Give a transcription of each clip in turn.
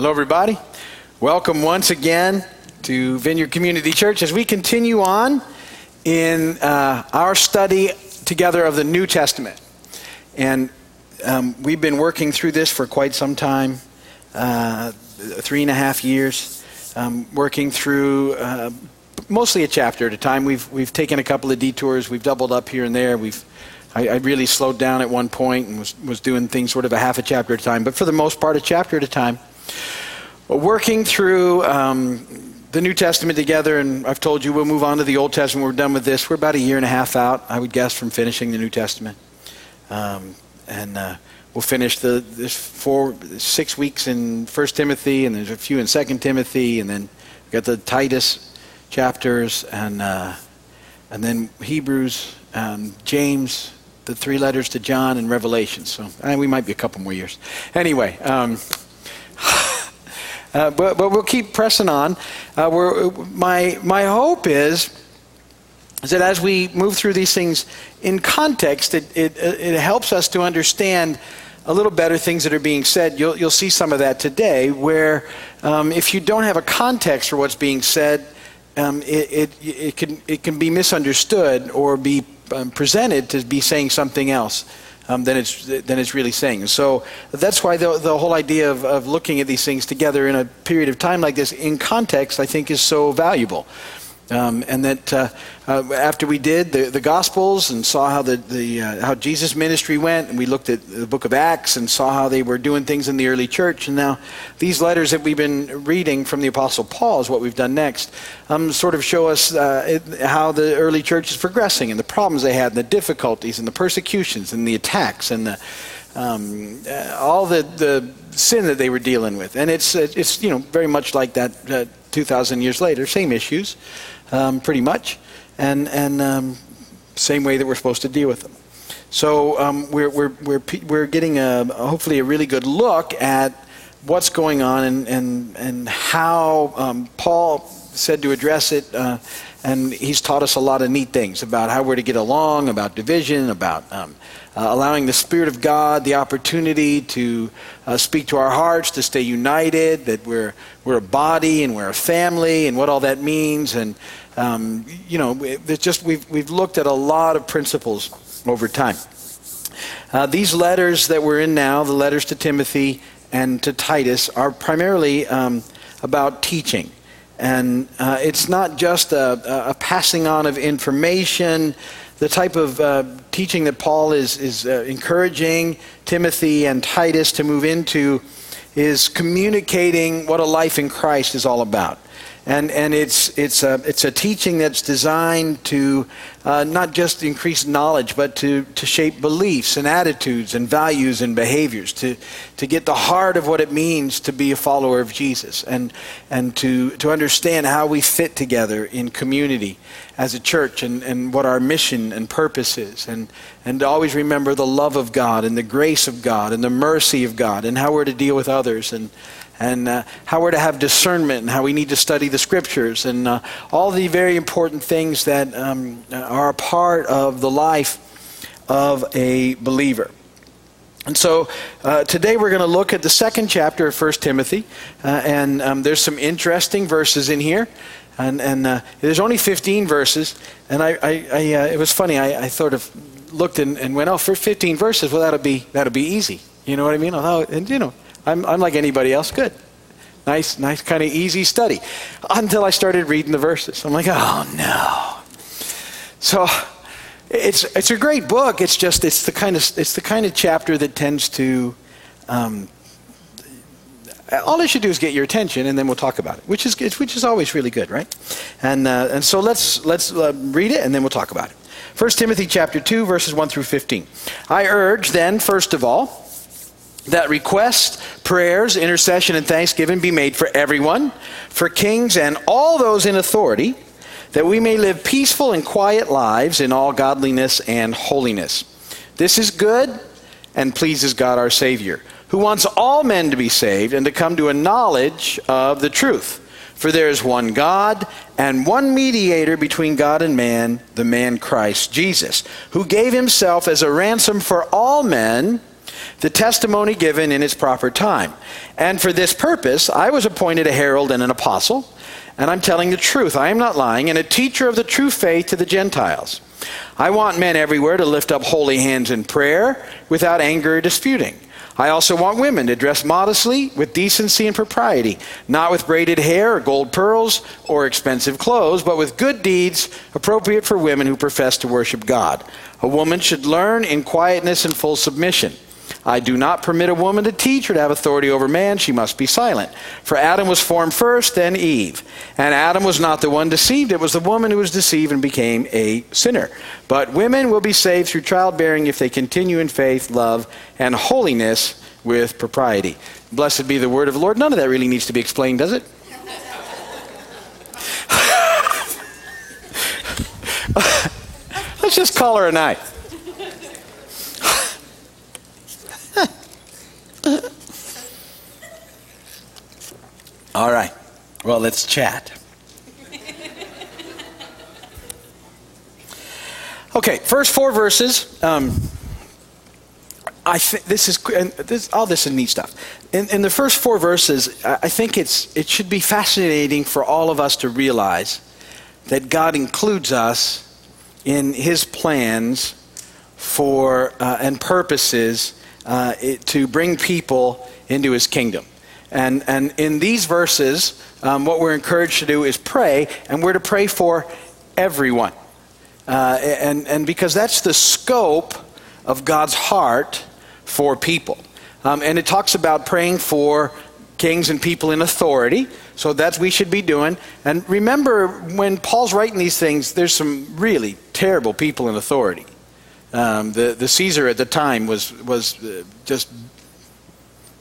Hello, everybody. Welcome once again to Vineyard Community Church as we continue on in uh, our study together of the New Testament. And um, we've been working through this for quite some time uh, three and a half years, um, working through uh, mostly a chapter at a time. We've, we've taken a couple of detours, we've doubled up here and there. We've I, I, really slowed down at one point and was, was doing things sort of a half a chapter at a time, but for the most part, a chapter at a time. Working through um, the New Testament together, and I've told you we'll move on to the Old Testament. We're done with this. We're about a year and a half out, I would guess, from finishing the New Testament. Um, and uh, we'll finish the this four six weeks in First Timothy, and there's a few in Second Timothy, and then we got the Titus chapters, and uh, and then Hebrews, um, James, the three letters to John, and Revelation. So uh, we might be a couple more years. Anyway. Um, uh, but, but we'll keep pressing on. Uh, my, my hope is, is that as we move through these things in context, it, it, it helps us to understand a little better things that are being said. You'll, you'll see some of that today, where um, if you don't have a context for what's being said, um, it, it, it, can, it can be misunderstood or be um, presented to be saying something else um, than, it's, than it's really saying. So that's why the, the whole idea of, of looking at these things together in a period of time like this in context, I think, is so valuable. Um, and that uh, uh, after we did the, the Gospels and saw how the, the uh, how Jesus' ministry went, and we looked at the Book of Acts and saw how they were doing things in the early church, and now these letters that we've been reading from the Apostle Paul is what we've done next. Um, sort of show us uh, it, how the early church is progressing and the problems they had, and the difficulties, and the persecutions, and the attacks, and the um, uh, all the, the sin that they were dealing with. And it's, it's you know, very much like that uh, 2,000 years later, same issues um, pretty much, and, and um, same way that we're supposed to deal with them. So um, we're, we're, we're, we're getting a, hopefully a really good look at what's going on and, and, and how um, Paul said to address it. Uh, and he's taught us a lot of neat things about how we're to get along, about division, about um, uh, allowing the Spirit of God the opportunity to uh, speak to our hearts, to stay united, that we're, we're a body and we're a family, and what all that means. And um, you know, it's just we've, we've looked at a lot of principles over time. Uh, these letters that we're in now, the letters to Timothy and to Titus, are primarily um, about teaching. And uh, it's not just a, a, passing on of information, the type of uh, teaching that Paul is, is uh, encouraging Timothy and Titus to move into is communicating what a life in Christ is all about. And, and it's, it's, a, it's a teaching that's designed to uh, not just increase knowledge, but to, to shape beliefs and attitudes and values and behaviors, to, to get the heart of what it means to be a follower of Jesus, and, and to, to understand how we fit together in community as a church and, and what our mission and purpose is, and, and to always remember the love of God and the grace of God and the mercy of God and how we're to deal with others. And, and uh, how we're to have discernment and how we need to study the scriptures and uh, all the very important things that um, are a part of the life of a believer. And so uh, today we're going to look at the second chapter of 1 Timothy, uh, and um, there's some interesting verses in here. And, and uh, there's only 15 verses, and I, I, I uh, it was funny. I, I, sort of looked and, and, went, "Oh, for 15 verses, well, that'll be that'll be easy." You know what I mean? Although, and you know, I'm, I'm like anybody else. Good. Nice, nice, kind of easy study. Until I started reading the verses. I'm like, oh no. So it's, it's a great book. It's just, it's the kind of, it's the kind of chapter that tends to, um, all it should do is get your attention, and then we'll talk about it, which is which is always really good, right? And uh, and so let's let's uh, read it, and then we'll talk about it. 1 Timothy chapter two, verses one through fifteen. I urge then, first of all that requests, prayers, intercession, and thanksgiving be made for everyone, for kings and all those in authority, that we may live peaceful and quiet lives in all godliness and holiness. This is good and pleases God our Savior, who wants all men to be saved and to come to a knowledge of the truth. For there is one God and one mediator between God and man, the man Christ Jesus, who gave himself as a ransom for all men the testimony given in its proper time. And for this purpose, I was appointed a herald and an apostle, and I'm telling the truth. I am not lying, and a teacher of the true faith to the Gentiles. I want men everywhere to lift up holy hands in prayer without anger or disputing. I also want women to dress modestly, with decency and propriety, not with braided hair or gold pearls or expensive clothes, but with good deeds appropriate for women who profess to worship God. A woman should learn in quietness and full submission. I do not permit a woman to teach or to have authority over man. She must be silent. For Adam was formed first, then Eve. And Adam was not the one deceived, it was the woman who was deceived and became a sinner. But women will be saved through childbearing if they continue in faith, love, and holiness with propriety. Blessed be the word of the Lord. None of that really needs to be explained, does it? Let's just call her a night. All right. Well, let's chat. Okay, first four verses. Um, I think this is this, all this is neat stuff. In, in, the first four verses, I think it's it should be fascinating for all of us to realize that God includes us in His plans for uh, and purposes uh, it, to bring people into His kingdom. And, and in these verses, um, what we're encouraged to do is pray, and we're to pray for everyone. Uh, and, and because that's the scope of God's heart for people. Um, and it talks about praying for kings and people in authority. So that's we should be doing. And remember, when Paul's writing these things, there's some really terrible people in authority. Um, the, the Caesar at the time was, was uh, just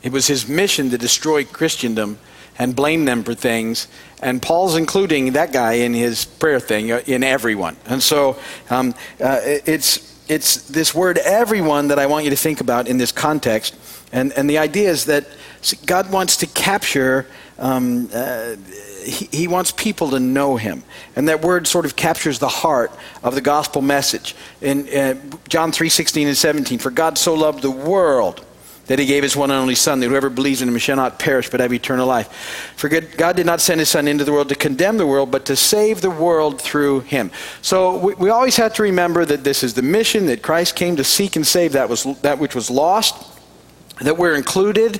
it was his mission to destroy Christendom and blame them for things. And Paul's including that guy in his prayer thing, uh, in everyone. And so um, uh, it's, it's this word everyone that I want you to think about in this context. And, and the idea is that God wants to capture, um, uh, he, he, wants people to know him. And that word sort of captures the heart of the gospel message. In uh, John 3 16 and 17, for God so loved the world that he gave his one and only Son, that whoever believes in him shall not perish but have eternal life. For God did not send his Son into the world to condemn the world, but to save the world through him. So we, we always have to remember that this is the mission, that Christ came to seek and save that, was, that which was lost, that we're included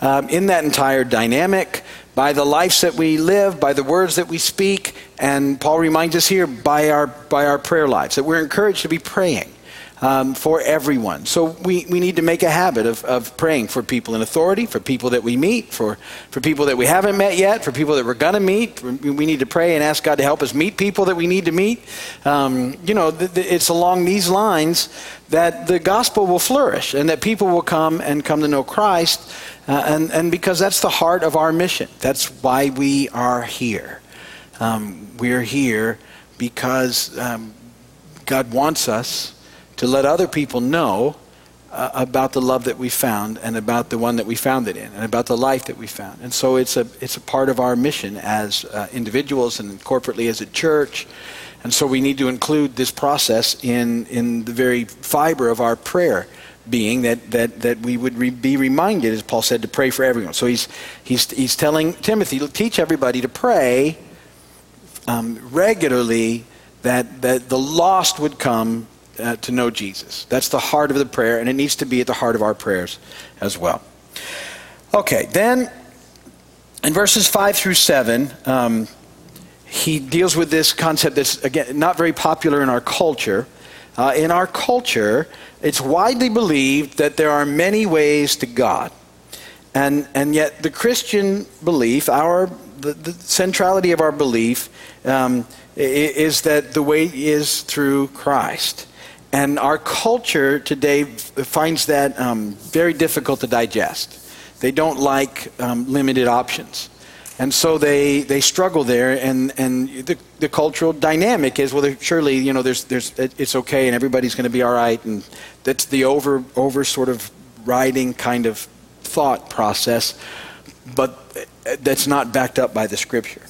um, in that entire dynamic by the lives that we live, by the words that we speak, and Paul reminds us here by our, by our prayer lives, that we're encouraged to be praying um, for everyone. So we, we need to make a habit of, of praying for people in authority, for people that we meet, for, for people that we haven't met yet, for people that we're going to meet. We need to pray and ask God to help us meet people that we need to meet. Um, you know, th- th- it's along these lines that the gospel will flourish and that people will come and come to know Christ. Uh, and, and because that's the heart of our mission. That's why we are here. Um, we're here because um, God wants us to let other people know uh, about the love that we found and about the one that we found it in and about the life that we found. And so it's a, it's a part of our mission as uh, individuals and corporately as a church. And so we need to include this process in, in the very fiber of our prayer being that, that, that we would re- be reminded, as Paul said, to pray for everyone. So he's, he's, he's telling Timothy, teach everybody to pray um, regularly that, that the lost would come uh, to know Jesus. That's the heart of the prayer, and it needs to be at the heart of our prayers as well. Okay, then in verses 5 through 7, um, he deals with this concept that's, again, not very popular in our culture. Uh, in our culture, it's widely believed that there are many ways to God. And, and yet, the Christian belief, our, the, the centrality of our belief, um, is that the way is through Christ. And our culture today finds that um, very difficult to digest. They don't like um, limited options. And so they, they struggle there, and, and the, the cultural dynamic is well, surely you know there's, there's, it's okay, and everybody's going to be all right, and that's the over over sort of riding kind of thought process, but that's not backed up by the scripture.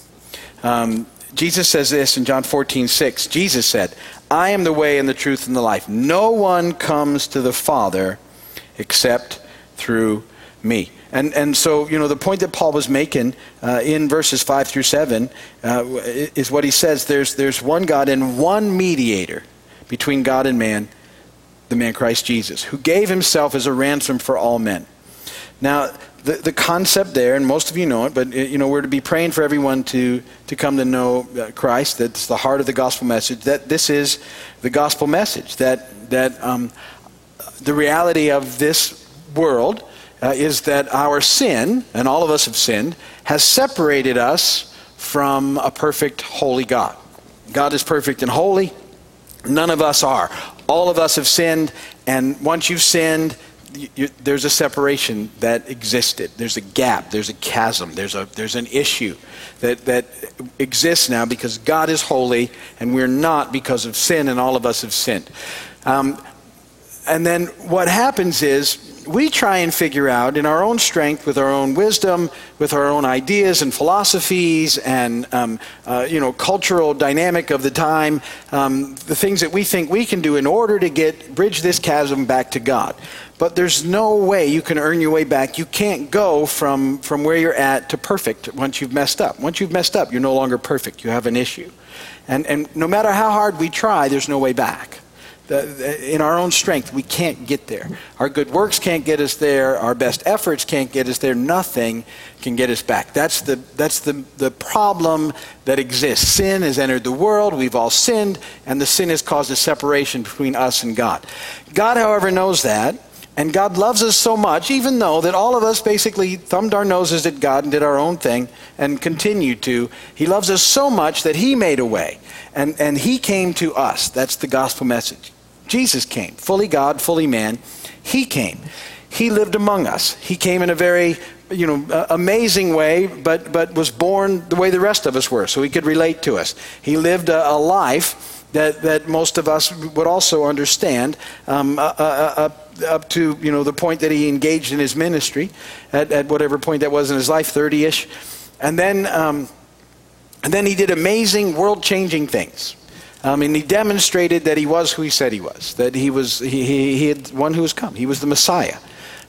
Um, Jesus says this in John 14, 6. Jesus said, I am the way and the truth and the life. No one comes to the Father except through me. And, and so, you know, the point that Paul was making uh, in verses 5 through 7 uh, is what he says there's, there's one God and one mediator between God and man, the man Christ Jesus, who gave himself as a ransom for all men. Now, the, the concept there, and most of you know it, but you know we're to be praying for everyone to, to come to know uh, Christ. That's the heart of the gospel message. That this is the gospel message. That that um, the reality of this world uh, is that our sin, and all of us have sinned, has separated us from a perfect, holy God. God is perfect and holy. None of us are. All of us have sinned, and once you've sinned, you, there's a separation that existed. There's a gap. There's a chasm. There's a there's an issue that that exists now because God is holy and we're not because of sin, and all of us have sinned. Um, and then what happens is we try and figure out in our own strength, with our own wisdom, with our own ideas and philosophies and um, uh, you know cultural dynamic of the time, um, the things that we think we can do in order to get bridge this chasm back to God. But there's no way you can earn your way back. You can't go from from where you're at to perfect once you've messed up. Once you've messed up, you're no longer perfect. You have an issue, and and no matter how hard we try, there's no way back. In our own strength, we can't get there. Our good works can't get us there. Our best efforts can't get us there. Nothing can get us back. That's the, that's the, the problem that exists. Sin has entered the world. We've all sinned, and the sin has caused a separation between us and God. God, however, knows that. And God loves us so much, even though that all of us basically thumbed our noses at God and did our own thing and continue to. He loves us so much that He made a way. And, and He came to us. That's the gospel message. Jesus came, fully God, fully man. He came. He lived among us. He came in a very you know, uh, amazing way, but, but was born the way the rest of us were, so he could relate to us. He lived a, a life that, that most of us would also understand um, uh, uh, up to you know, the point that he engaged in his ministry, at, at whatever point that was in his life, 30 ish. And then, um, and then he did amazing, world changing things. Um, and he demonstrated that he was who he said he was, that he was he, he, he had one who has come. He was the Messiah.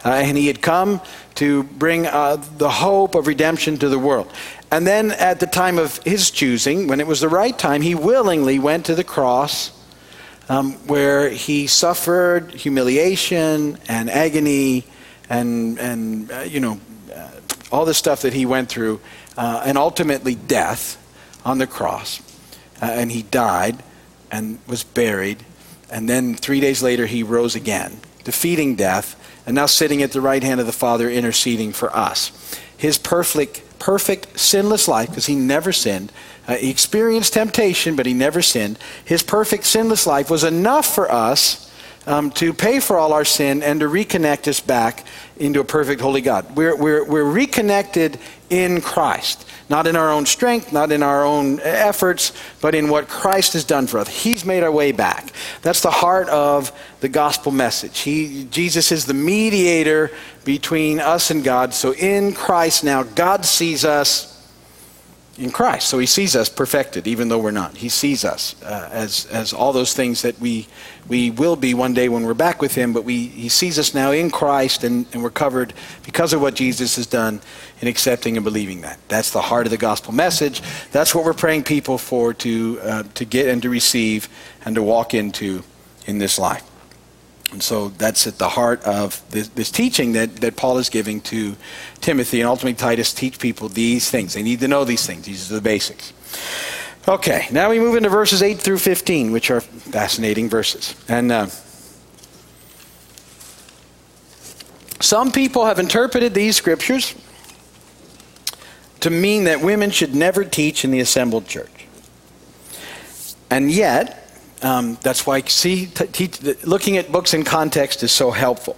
Uh, and he had come to bring uh, the hope of redemption to the world. And then at the time of his choosing, when it was the right time, he willingly went to the cross um, where he suffered humiliation and agony and, and uh, you know, uh, all the stuff that he went through, uh, and ultimately death on the cross uh, and he died and was buried. And then three days later, he rose again, defeating death, and now sitting at the right hand of the Father, interceding for us. His perfect, perfect, sinless life, because he never sinned, uh, he experienced temptation, but he never sinned. His perfect, sinless life was enough for us um, to pay for all our sin and to reconnect us back into a perfect, holy God. We're, we're, we're reconnected in Christ. Not in our own strength, not in our own efforts, but in what Christ has done for us. He's made our way back. That's the heart of the gospel message. He, Jesus is the mediator between us and God. So in Christ now, God sees us in Christ. So he sees us perfected, even though we're not. He sees us uh, as, as all those things that we, we will be one day when we're back with him, but we, he sees us now in Christ, and, and we're covered because of what Jesus has done in accepting and believing that. That's the heart of the gospel message. That's what we're praying people for to, uh, to get and to receive and to walk into in this life. And so that's at the heart of this, this, teaching that, that Paul is giving to Timothy and ultimately Titus teach people these things. They need to know these things. These are the basics. Okay, now we move into verses 8 through 15, which are fascinating verses. And uh, some people have interpreted these scriptures to mean that women should never teach in the assembled church. And yet, um, that's why see, t- looking at books in context is so helpful.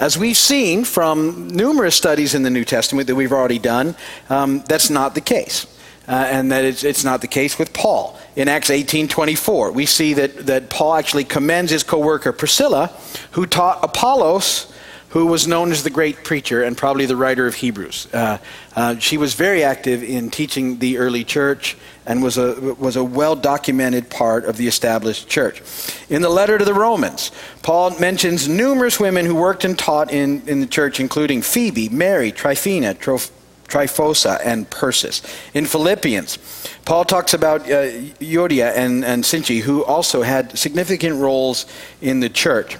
As we've seen from numerous studies in the New Testament that we've already done, um, that's not the case. Uh, and that it's, it's, not the case with Paul. In Acts 18:24, we see that, that Paul actually commends his co-worker Priscilla, who taught Apollos who was known as the great preacher and probably the writer of Hebrews. Uh, uh, she was very active in teaching the early church and was a, was a well documented part of the established church. In the letter to the Romans, Paul mentions numerous women who worked and taught in, in the church, including Phoebe, Mary, Tryphena, Troph- Tryphosa, and Persis. In Philippians, Paul talks about uh, and, and Syntyche, who also had significant roles in the church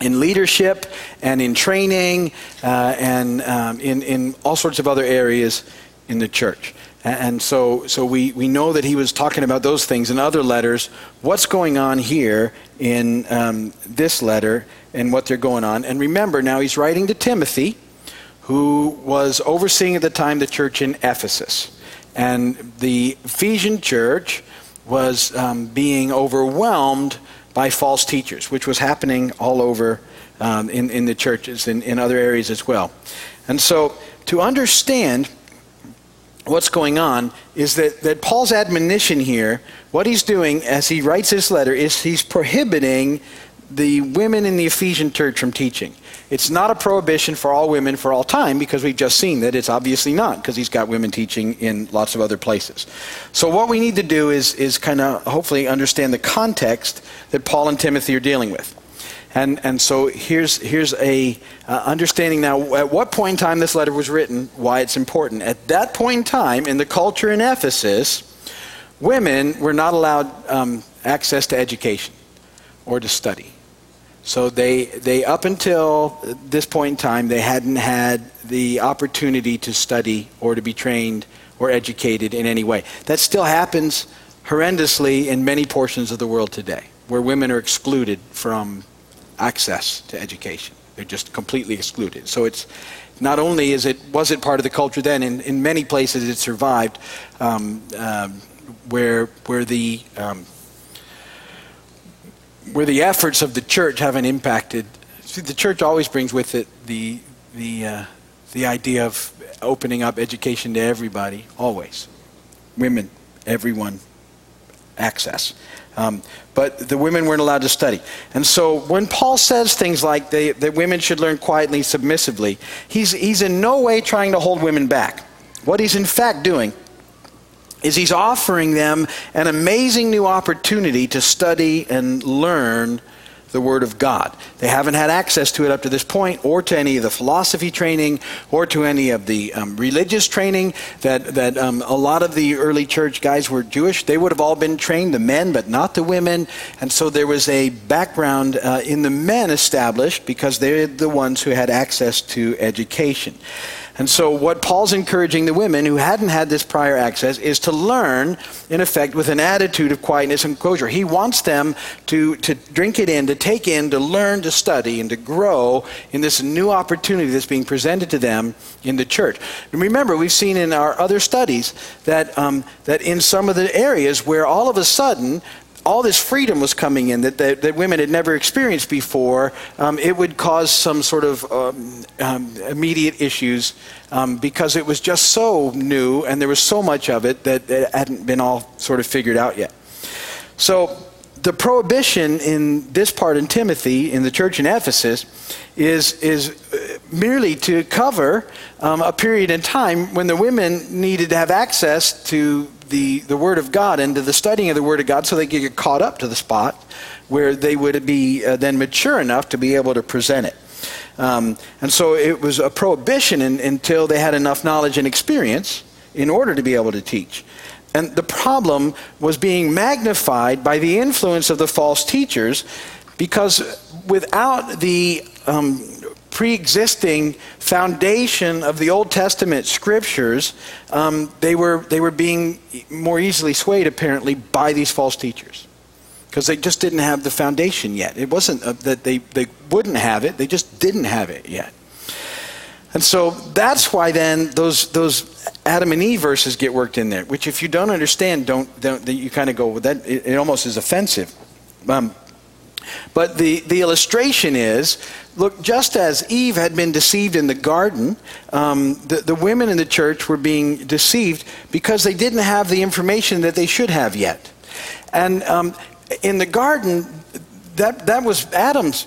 in leadership and in training uh, and um, in, in all sorts of other areas in the church. And so, so we, we know that he was talking about those things in other letters. What's going on here in um, this letter and what they're going on? And remember, now he's writing to Timothy, who was overseeing at the time the church in Ephesus. And the Ephesian church was um, being overwhelmed by false teachers, which was happening all over um, in, in the churches and in other areas as well. And so, to understand what's going on is that, that Paul's admonition here, what he's doing as he writes this letter, is he's prohibiting the women in the Ephesian church from teaching. It's not a prohibition for all women for all time because we've just seen that it's obviously not because he's got women teaching in lots of other places. So what we need to do is is kind of hopefully understand the context that Paul and Timothy are dealing with. And, and so here's, here's a uh, understanding now at what point in time this letter was written, why it's important. At that point in time, in the culture in Ephesus, women were not allowed um, access to education or to study. So they, they, up until this point in time, they hadn't had the opportunity to study or to be trained or educated in any way. That still happens horrendously in many portions of the world today, where women are excluded from access to education. They're just completely excluded. So it's not only is it was it part of the culture then, in, in many places it survived, um, um, where where the um, where the efforts of the church haven't impacted. See, the church always brings with it the the uh, the idea of opening up education to everybody, always, women, everyone, access. Um, but the women weren't allowed to study. And so when Paul says things like they, that women should learn quietly, submissively, he's, he's in no way trying to hold women back. What he's in fact doing is he's offering them an amazing new opportunity to study and learn the Word of God. They haven't had access to it up to this point, or to any of the philosophy training, or to any of the um, religious training that, that um, a lot of the early church guys were Jewish. They would have all been trained, the men, but not the women. And so there was a background uh, in the men established because they're the ones who had access to education. And so, what Paul's encouraging the women who hadn't had this prior access is to learn, in effect, with an attitude of quietness and composure. He wants them to, to drink it in, to take in, to learn, to study, and to grow in this new opportunity that's being presented to them in the church. And remember, we've seen in our other studies that, um, that in some of the areas where all of a sudden all this freedom was coming in that, that, that women had never experienced before, um, it would cause some sort of um, um, immediate issues um, because it was just so new and there was so much of it that it hadn't been all sort of figured out yet. So the prohibition in this part in Timothy, in the church in Ephesus, is, is uh, merely to cover um, a period in time when the women needed to have access to the, the Word of God and the studying of the Word of God so they could get caught up to the spot where they would be uh, then mature enough to be able to present it. Um, and so it was a prohibition in, until they had enough knowledge and experience in order to be able to teach. And the problem was being magnified by the influence of the false teachers because without the um, pre existing foundation of the Old Testament scriptures, um, they, were, they were being more easily swayed, apparently, by these false teachers. Because they just didn't have the foundation yet. It wasn't uh, that they, they wouldn't have it, they just didn't have it yet. And so that's why then those, those Adam and Eve verses get worked in there, which if you don't understand, don't, don't you kind of go, well, that, it, it almost is offensive. Um, but the, the illustration is look, just as Eve had been deceived in the garden, um, the, the women in the church were being deceived because they didn't have the information that they should have yet. And um, in the garden, that, that was Adam's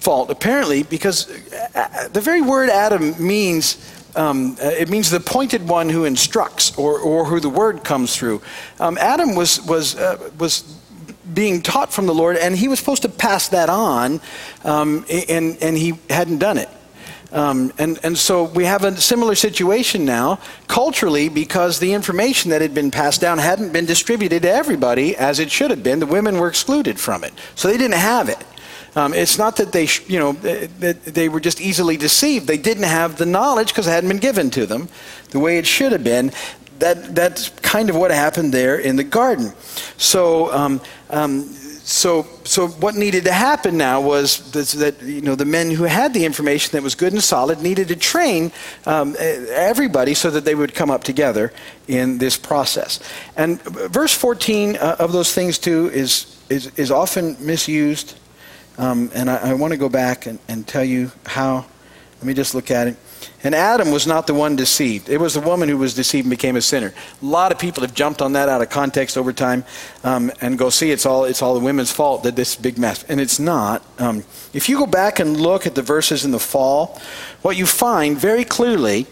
fault, apparently, because uh, the very word Adam means um, uh, it means the pointed one who instructs or, or who the word comes through. Um, Adam was, was, uh, was being taught from the Lord, and he was supposed to pass that on, um, and, and he hadn't done it. Um, and, and so we have a similar situation now, culturally, because the information that had been passed down hadn't been distributed to everybody as it should have been. The women were excluded from it. So they didn't have it. Um, it's not that they, you know, that they were just easily deceived. They didn't have the knowledge because it hadn't been given to them the way it should have been. That, that's kind of what happened there in the garden. So um, um, so, so what needed to happen now was that you know the men who had the information that was good and solid needed to train um, everybody so that they would come up together in this process. And verse 14 uh, of those things too is is, is often misused. Um, and I, I want to go back and, and tell you how. Let me just look at it. And Adam was not the one deceived. It was the woman who was deceived and became a sinner. A lot of people have jumped on that out of context over time um, and go see it's all, it's all the women's fault that this big mess. And it's not. Um, if you go back and look at the verses in the fall, what you find very clearly,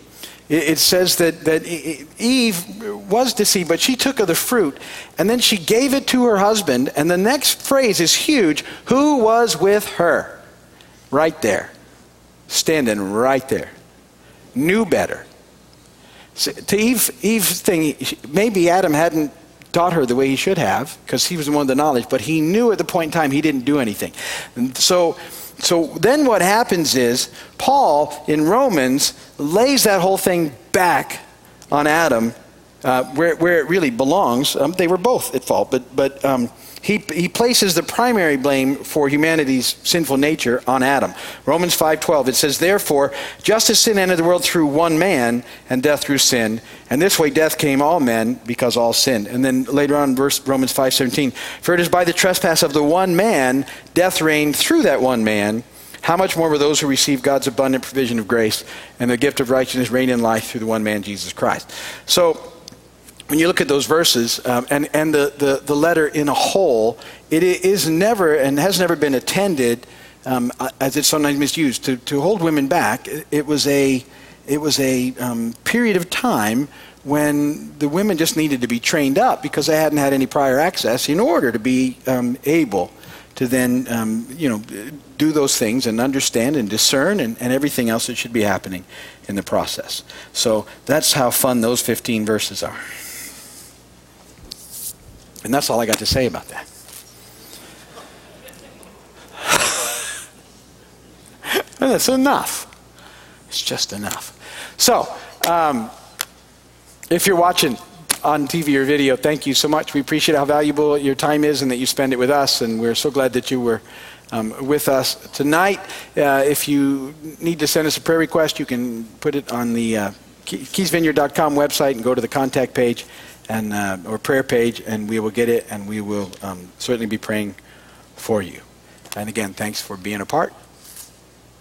it, it says that, that Eve was deceived, but she took of the fruit and then she gave it to her husband. And the next phrase is huge who was with her? Right there. Standing right there knew better. So, to Eve, Eve's thing, maybe Adam hadn't taught her the way he should have because he was the one with the knowledge, but he knew at the point in time he didn't do anything. And so, so then what happens is Paul in Romans lays that whole thing back on Adam uh, where, where it really belongs. Um, they were both at fault, but, but um, he, he places the primary blame for humanity's sinful nature on Adam. Romans 5:12 it says therefore just as sin entered the world through one man and death through sin and this way death came all men because all sinned. And then later on verse Romans 5:17 for it is by the trespass of the one man death reigned through that one man how much more will those who receive God's abundant provision of grace and the gift of righteousness reign in life through the one man Jesus Christ. So when you look at those verses um, and, and the, the, the, letter in a whole, it is never and has never been intended, um, as it's sometimes misused, to, to hold women back. It, it was a, it was a um, period of time when the women just needed to be trained up because they hadn't had any prior access in order to be um, able to then, um, you know, do those things and understand and discern and, and everything else that should be happening in the process. So that's how fun those 15 verses are. And that's all I got to say about that. and that's enough. It's just enough. So, um, if you're watching on TV or video, thank you so much. We appreciate how valuable your time is and that you spend it with us. And we're so glad that you were um, with us tonight. Uh, if you need to send us a prayer request, you can put it on the uh, keysvineyard.com website and go to the contact page and uh, or prayer page, and we will get it, and we will um, certainly be praying for you. And again, thanks for being a part